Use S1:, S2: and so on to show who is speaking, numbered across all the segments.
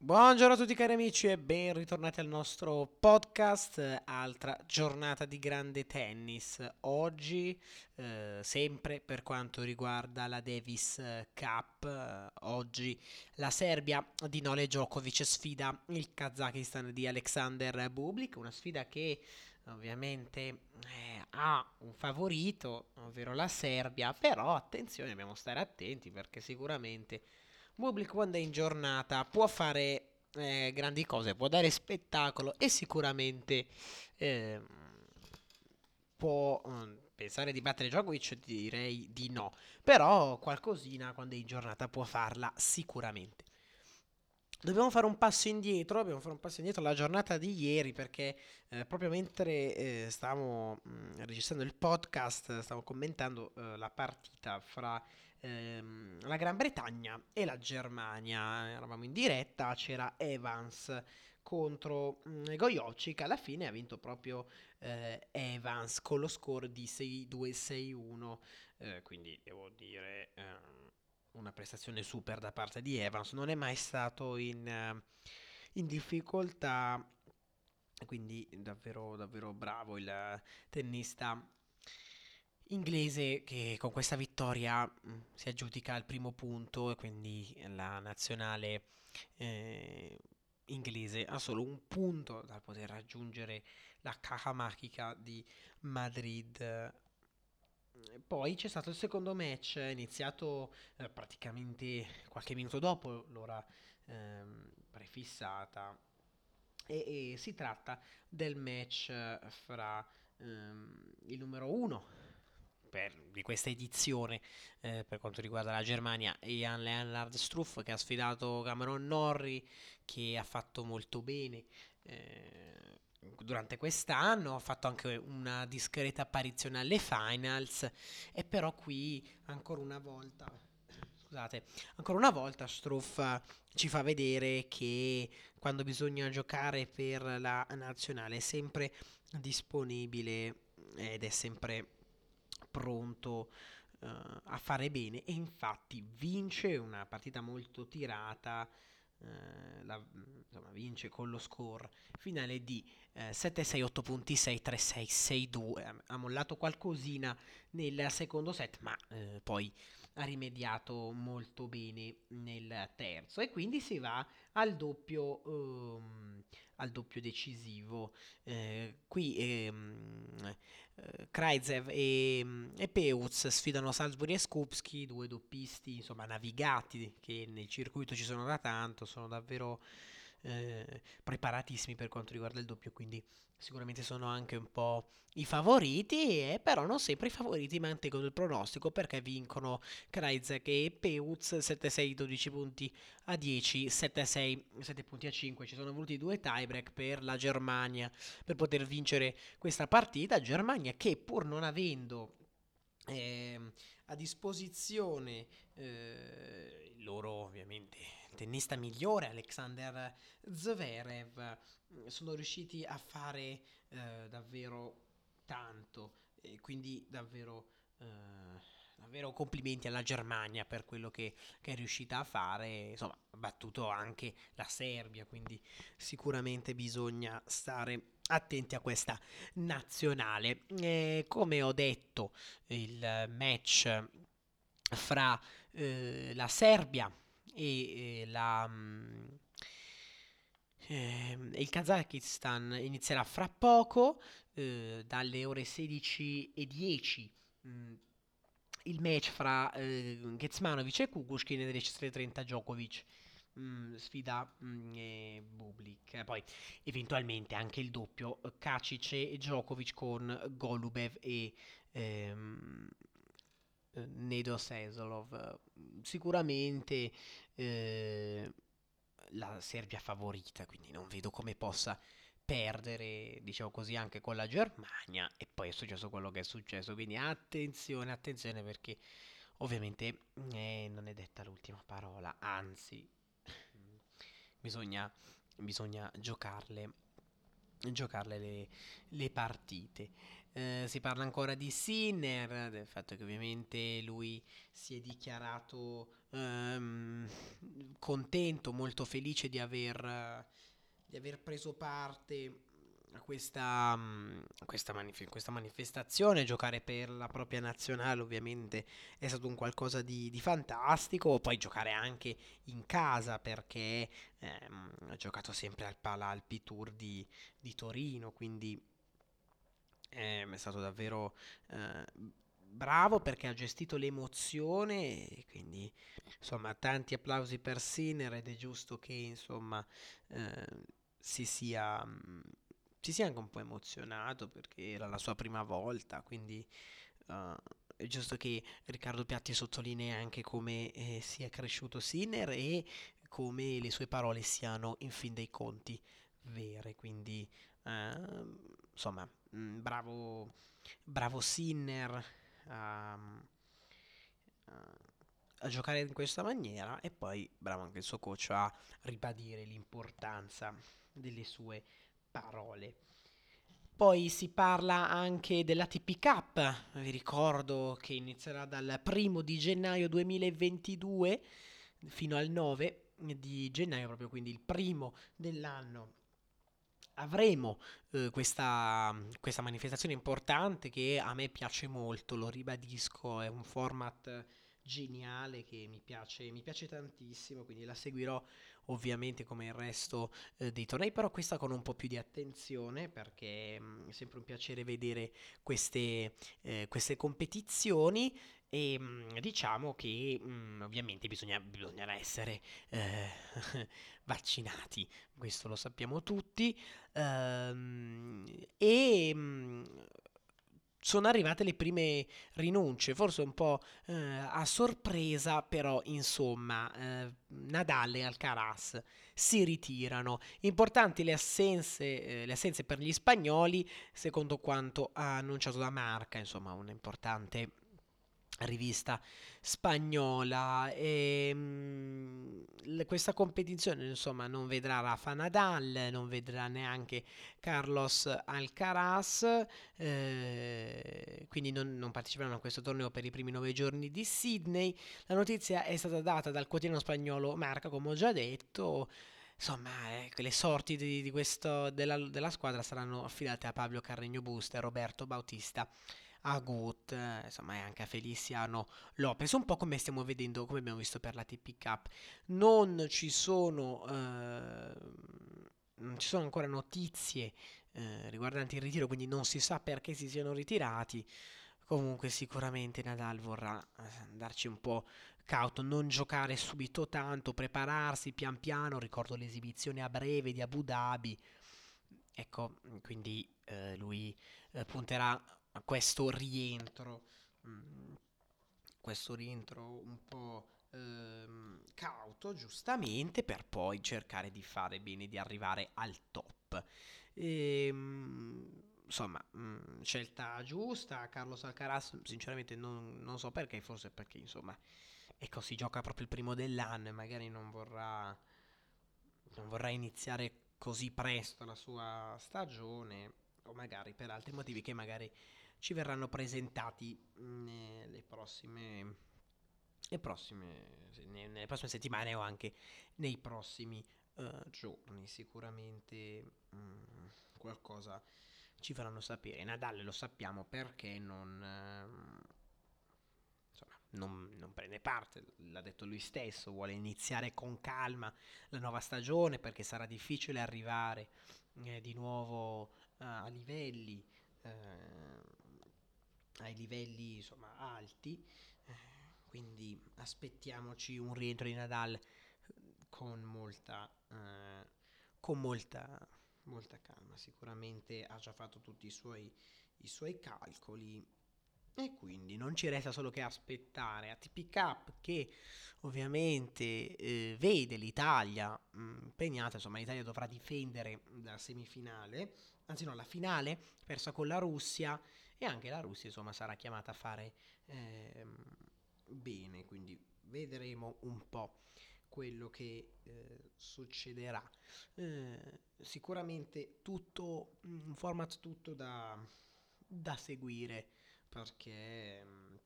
S1: Buongiorno a tutti cari amici e ben ritornati al nostro podcast, altra giornata di grande tennis. Oggi, eh, sempre per quanto riguarda la Davis Cup, eh, oggi la Serbia di Nole Djokovic sfida il Kazakistan di Alexander Bublik, una sfida che ovviamente eh, ha un favorito, ovvero la Serbia, però attenzione, dobbiamo stare attenti perché sicuramente Bublik quando è in giornata può fare eh, grandi cose, può dare spettacolo e sicuramente eh, può mm, pensare di battere Djokovic, direi di no, però qualcosina quando è in giornata può farla sicuramente. Dobbiamo fare un passo indietro, dobbiamo fare un passo indietro alla giornata di ieri perché eh, proprio mentre eh, stavamo mh, mm, registrando il podcast, stavo commentando eh, la partita fra ehm, la Gran Bretagna e la Germania. Eravamo in diretta, c'era Evans contro mm, Gojocic, alla fine ha vinto proprio eh, Evans con lo score di 6-2-6-1, eh, quindi devo dire ehm, una prestazione super da parte di Evans, non è mai stato in, in difficoltà, quindi davvero, davvero bravo il tennista inglese che con questa vittoria mm, si aggiudica il primo punto e quindi la nazionale eh, inglese ha solo un punto da poter raggiungere la caja magica di Madrid. Poi c'è stato il secondo match, iniziato eh, praticamente qualche minuto dopo l'ora ehm, prefissata e, e, si tratta del match fra ehm, il numero 1 per, di questa edizione eh, per quanto riguarda la Germania Jan Leonard Struff che ha sfidato Cameron Norrie che ha fatto molto bene eh, durante quest'anno. Ha fatto anche una discreta apparizione alle finals. E però qui ancora una volta scusate ancora una volta Struff ci fa vedere che quando bisogna giocare per la nazionale è sempre disponibile ed è sempre pronto uh, a fare bene e infatti vince una partita molto tirata. Uh, la, insomma, vince con lo score finale di uh, 7-6, 8 punti, 6, 3, 6, 6, 2. Ha mollato qualcosina nel secondo set, ma uh, poi ha rimediato molto bene nel terzo e quindi si va al doppio, um, al doppio decisivo. Eh, qui ehm, Krajzev e, e Peuz sfidano Salzburg e Skupski, due doppisti insomma navigati che nel circuito ci sono da tanto, sono davvero eh, preparatissimi per quanto riguarda il doppio, quindi sicuramente sono anche un po' i favoriti, eh, però non sempre i favoriti mantengono il pronostico perché vincono Krajzek e Peuz 7-6, 12 punti a 10, 7-6, 7 punti a 5. Ci sono voluti due tiebreak per la Germania per poter vincere questa partita. Germania che pur non avendo eh, a disposizione eh, loro ovviamente tennista migliore Alexander Zverev. Sono riusciti a fare eh, davvero tanto e quindi davvero, eh, davvero complimenti alla Germania per quello che, che, è riuscita a fare. Insomma ha battuto anche la Serbia quindi sicuramente bisogna stare attenti a questa nazionale. Eh, come ho detto il match fra eh, la Serbia e eh, la mh, eh, il Kazakistan inizierà fra poco, eh, dalle ore 16.10. Mh, mm, il match fra eh, Gezmanovic e Kukushkin nelle 16.30 Djokovic. Mm, sfida mm, e Bublik. Poi eventualmente anche il doppio Kacic e Djokovic con Golubev e ehm, Nedo Sesolov. Sicuramente eh, la Serbia favorita, quindi non vedo come possa perdere, diciamo così, anche con la Germania e poi è successo quello che è successo, quindi attenzione, attenzione perché ovviamente eh, non è detta l'ultima parola, anzi bisogna, bisogna giocarle giocarle le, le partite. Eh, si parla ancora di Sinner, del fatto che ovviamente lui si è dichiarato ehm, contento, molto felice di aver, di aver preso parte questa, mm, questa, manif- questa, manifestazione, giocare per la propria nazionale ovviamente è stato un qualcosa di, di fantastico, poi giocare anche in casa perché ehm, ha giocato sempre al Palalpi Tour di, di Torino, quindi ehm, è stato davvero eh, bravo perché ha gestito l'emozione quindi insomma tanti applausi per Sinner ed è giusto che insomma eh, si sia... Mh, si sia anche un po' emozionato perché era la sua prima volta, quindi uh, è giusto che Riccardo Piatti sottolinei anche come eh, sia cresciuto Sinner e come le sue parole siano in fin dei conti vere, quindi uh, insomma, mh, mm, bravo, bravo Sinner a, a giocare in questa maniera e poi bravo anche il suo coach a ribadire l'importanza delle sue parole. Poi si parla anche dell'ATP Cup, vi ricordo che inizierà dal primo di gennaio 2022 fino al 9 di gennaio, proprio quindi il primo dell'anno. Avremo eh, questa, questa manifestazione importante che a me piace molto, lo ribadisco, è un format geniale che mi piace, mi piace tantissimo, quindi la seguirò ovviamente come il resto eh, dei tornei, però questa con un po' più di attenzione perché mh, mm, è sempre un piacere vedere queste, eh, queste competizioni e mh, mm, diciamo che mh, mm, ovviamente bisogna, bisognerà essere eh, vaccinati, questo lo sappiamo tutti, ehm, e sono arrivate le prime rinunce, forse un po' eh, a sorpresa, però insomma eh, Nadal e Alcaraz si ritirano. Importanti le assenze, eh, le assenze per gli spagnoli, secondo quanto ha annunciato da Marca, insomma un'importante rivista spagnola e ehm, mh, questa competizione insomma non vedrà Rafa Nadal non vedrà neanche Carlos Alcaraz eh, quindi non, non, parteciperanno a questo torneo per i primi nove giorni di Sydney. La notizia è stata data dal quotidiano spagnolo Marca come ho già detto. Insomma eh, le sorti di, di questo, della, della squadra saranno affidate a Pablo Carregno Busta e Roberto Bautista a Gut, insomma, e anche a Feliciano Lopez, un po' come stiamo vedendo, come abbiamo visto per la TP Cup. Non ci sono, eh, non ci sono ancora notizie eh, riguardanti il ritiro, quindi non si sa perché si siano ritirati. Comunque sicuramente Nadal vorrà eh, darci un po' cauto, non giocare subito tanto, prepararsi pian piano, ricordo l'esibizione a breve di Abu Dhabi. Ecco, quindi eh, lui eh, punterà questo rientro, mm, questo rientro un po' ehm, cauto, giustamente, per poi cercare di fare bene, di arrivare al top. E, ehm, insomma, mm, scelta giusta. Carlos Alcaraz, sinceramente, non, non, so perché, forse perché, insomma, ecco, si gioca proprio il primo dell'anno e magari non vorrà, non vorrà iniziare così presto la sua stagione, o magari per altri motivi che magari ci verranno presentati nelle prossime, le prossime, nelle prossime settimane o anche nei prossimi uh, giorni. Sicuramente um, qualcosa ci faranno sapere. Nadal lo sappiamo perché non... Uh, non, non, prende parte, l'ha detto lui stesso, vuole iniziare con calma la nuova stagione perché sarà difficile arrivare eh, di nuovo uh, a livelli eh, ai livelli insomma, alti, eh, quindi aspettiamoci un rientro di Nadal con molta, eh, con molta, molta calma. Sicuramente ha già fatto tutti i suoi, i suoi calcoli e quindi non ci resta solo che aspettare ATP Cup che ovviamente eh, vede l'Italia mh, mm, impegnata, insomma l'Italia dovrà difendere la semifinale, anzi no, la finale persa con la Russia e anche la Russia insomma sarà chiamata a fare eh, bene, quindi vedremo un po' quello che eh, succederà. Eh, sicuramente tutto, un format tutto da, da seguire perché mm,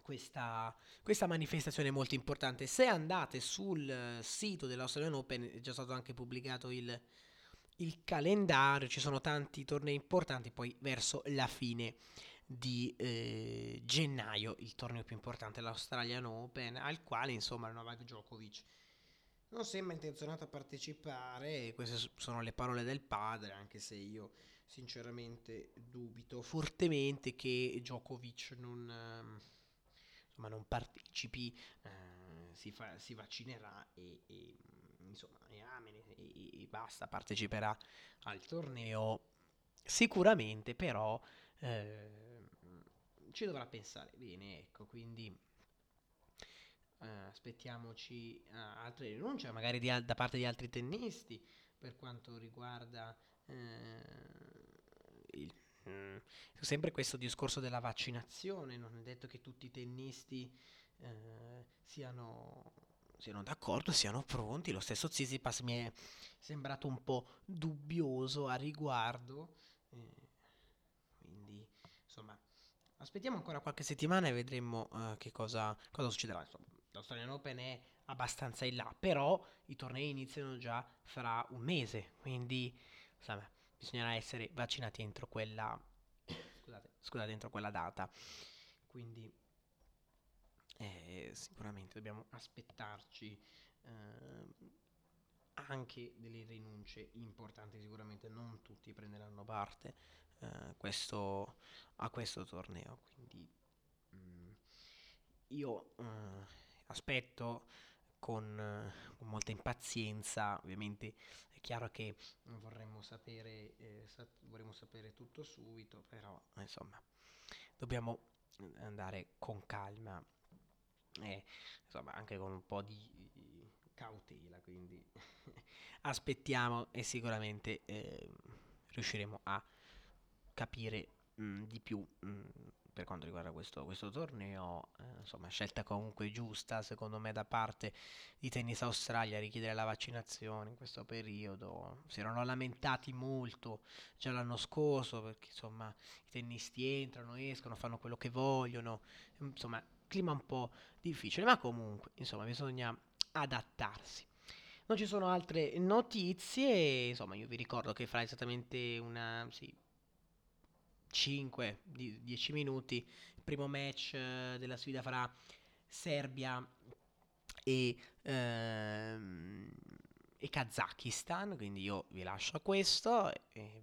S1: questa, questa, manifestazione è molto importante. Se andate sul sito dell'Australian Open è già stato anche pubblicato il, il calendario, ci sono tanti tornei importanti, poi verso la fine di eh, gennaio il torneo più importante, l'Australian Open, al quale insomma Novak Djokovic non sembra intenzionato a partecipare, queste sono le parole del padre, anche se io sinceramente dubito fortemente che Djokovic non, insomma, non partecipi, eh, si, fa, si, vaccinerà e, e insomma, e, amen, e, e, basta, parteciperà al torneo. Sicuramente però eh, ci dovrà pensare bene, ecco, quindi Uh, aspettiamoci uh, altre rinunce, magari di, da parte di altri tennisti per quanto riguarda uh, il, mm, sempre questo discorso della vaccinazione. Non è detto che tutti i tennisti siano, siano, d'accordo, siano pronti. Lo stesso Zizipas mi è sembrato un po' dubbioso a riguardo. quindi, insomma, aspettiamo ancora qualche settimana e vedremo che cosa, cosa succederà. Insomma l'Australian Open è abbastanza in là, però i tornei iniziano già fra un mese, quindi insomma, bisognerà essere vaccinati entro quella, scusate, scusate, entro quella data. Quindi eh, sicuramente dobbiamo aspettarci eh, anche delle rinunce importanti, sicuramente non tutti prenderanno parte eh, questo, a questo torneo, quindi mh, mm, io eh, aspetto con, con, molta impazienza, ovviamente è chiaro che vorremmo sapere, eh, sa- vorremmo sapere tutto subito, però insomma dobbiamo andare con calma e insomma anche con un po' di cautela, quindi aspettiamo e sicuramente eh, riusciremo a capire mh, di più mh, per quanto riguarda questo, questo torneo, eh, insomma, scelta comunque giusta secondo me da parte di Tennis Australia richiedere la vaccinazione in questo periodo. Si erano lamentati molto già l'anno scorso perché insomma i tennisti entrano, escono, fanno quello che vogliono, insomma, clima un po' difficile, ma comunque, insomma, bisogna adattarsi. Non ci sono altre notizie, insomma, io vi ricordo che fra esattamente una sì, 5, 10 minuti, il primo match eh, della sfida fra Serbia e, ehm, e Kazakistan, quindi io vi lascio a questo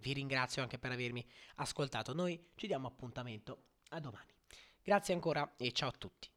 S1: vi ringrazio anche per avermi ascoltato. Noi ci diamo appuntamento a domani. Grazie ancora e ciao a tutti.